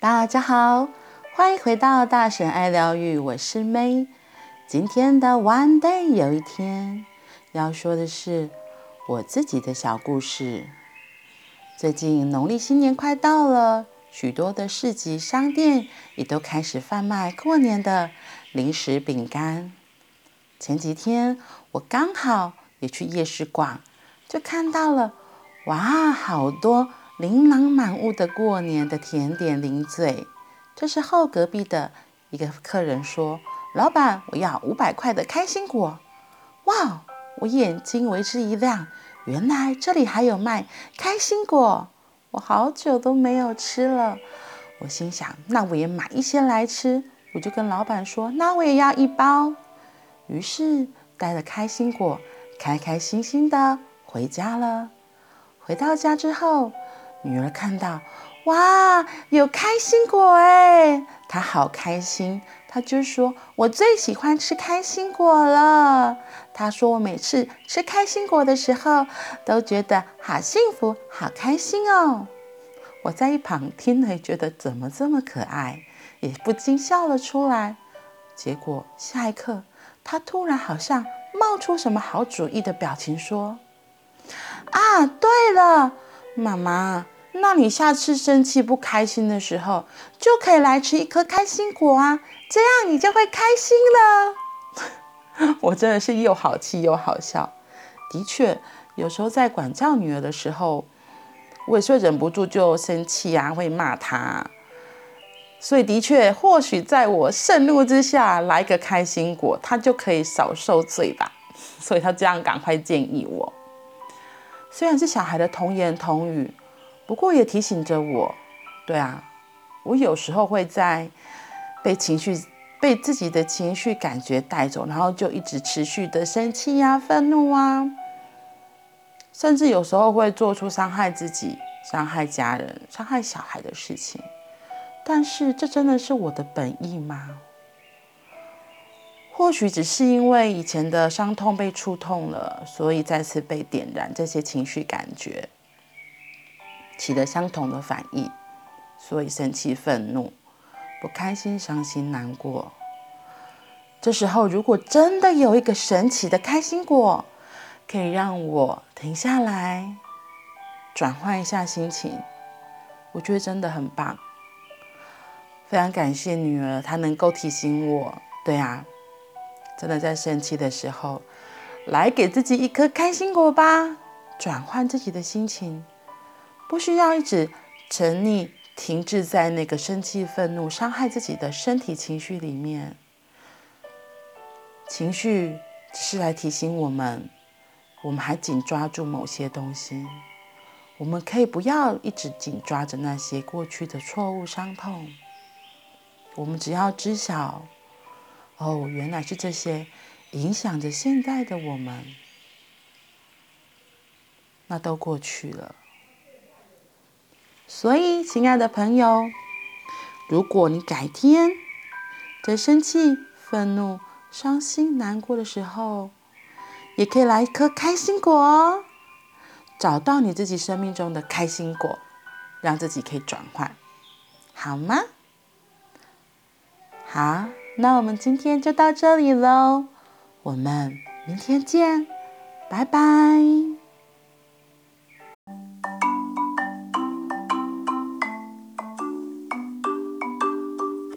大家好，欢迎回到大神爱疗愈，我是 May。今天的 One Day 有一天要说的是我自己的小故事。最近农历新年快到了，许多的市集商店也都开始贩卖过年的零食饼干。前几天我刚好也去夜市逛，就看到了，哇，好多！琳琅满目的过年的甜点零嘴，这时候隔壁的一个客人说：“老板，我要五百块的开心果。”哇，我眼睛为之一亮，原来这里还有卖开心果，我好久都没有吃了。我心想，那我也买一些来吃。我就跟老板说：“那我也要一包。”于是带着开心果，开开心心的回家了。回到家之后，女儿看到，哇，有开心果哎，她好开心，她就说：“我最喜欢吃开心果了。”她说：“我每次吃开心果的时候，都觉得好幸福、好开心哦。”我在一旁听了，觉得怎么这么可爱，也不禁笑了出来。结果下一刻，她突然好像冒出什么好主意的表情，说：“啊，对了。”妈妈，那你下次生气不开心的时候，就可以来吃一颗开心果啊，这样你就会开心了。我真的是又好气又好笑。的确，有时候在管教女儿的时候，我也是忍不住就生气啊，会骂她。所以的确，或许在我盛怒之下来个开心果，她就可以少受罪吧。所以她这样赶快建议我。虽然是小孩的童言童语，不过也提醒着我，对啊，我有时候会在被情绪、被自己的情绪感觉带走，然后就一直持续的生气呀、愤怒啊，甚至有时候会做出伤害自己、伤害家人、伤害小孩的事情。但是，这真的是我的本意吗？或许只是因为以前的伤痛被触痛了，所以再次被点燃这些情绪感觉，起了相同的反应，所以生气、愤怒、不开心、伤心、难过。这时候，如果真的有一个神奇的开心果，可以让我停下来，转换一下心情，我觉得真的很棒。非常感谢女儿，她能够提醒我。对啊。真的在生气的时候，来给自己一颗开心果吧，转换自己的心情，不需要一直沉溺、停滞在那个生气、愤怒、伤害自己的身体情绪里面。情绪只是来提醒我们，我们还紧抓住某些东西，我们可以不要一直紧抓着那些过去的错误、伤痛，我们只要知晓。哦，原来是这些影响着现在的我们，那都过去了。所以，亲爱的朋友，如果你改天在生气、愤怒、伤心、难过的时候，也可以来一颗开心果哦，找到你自己生命中的开心果，让自己可以转换，好吗？好。那我们今天就到这里喽，我们明天见，拜拜。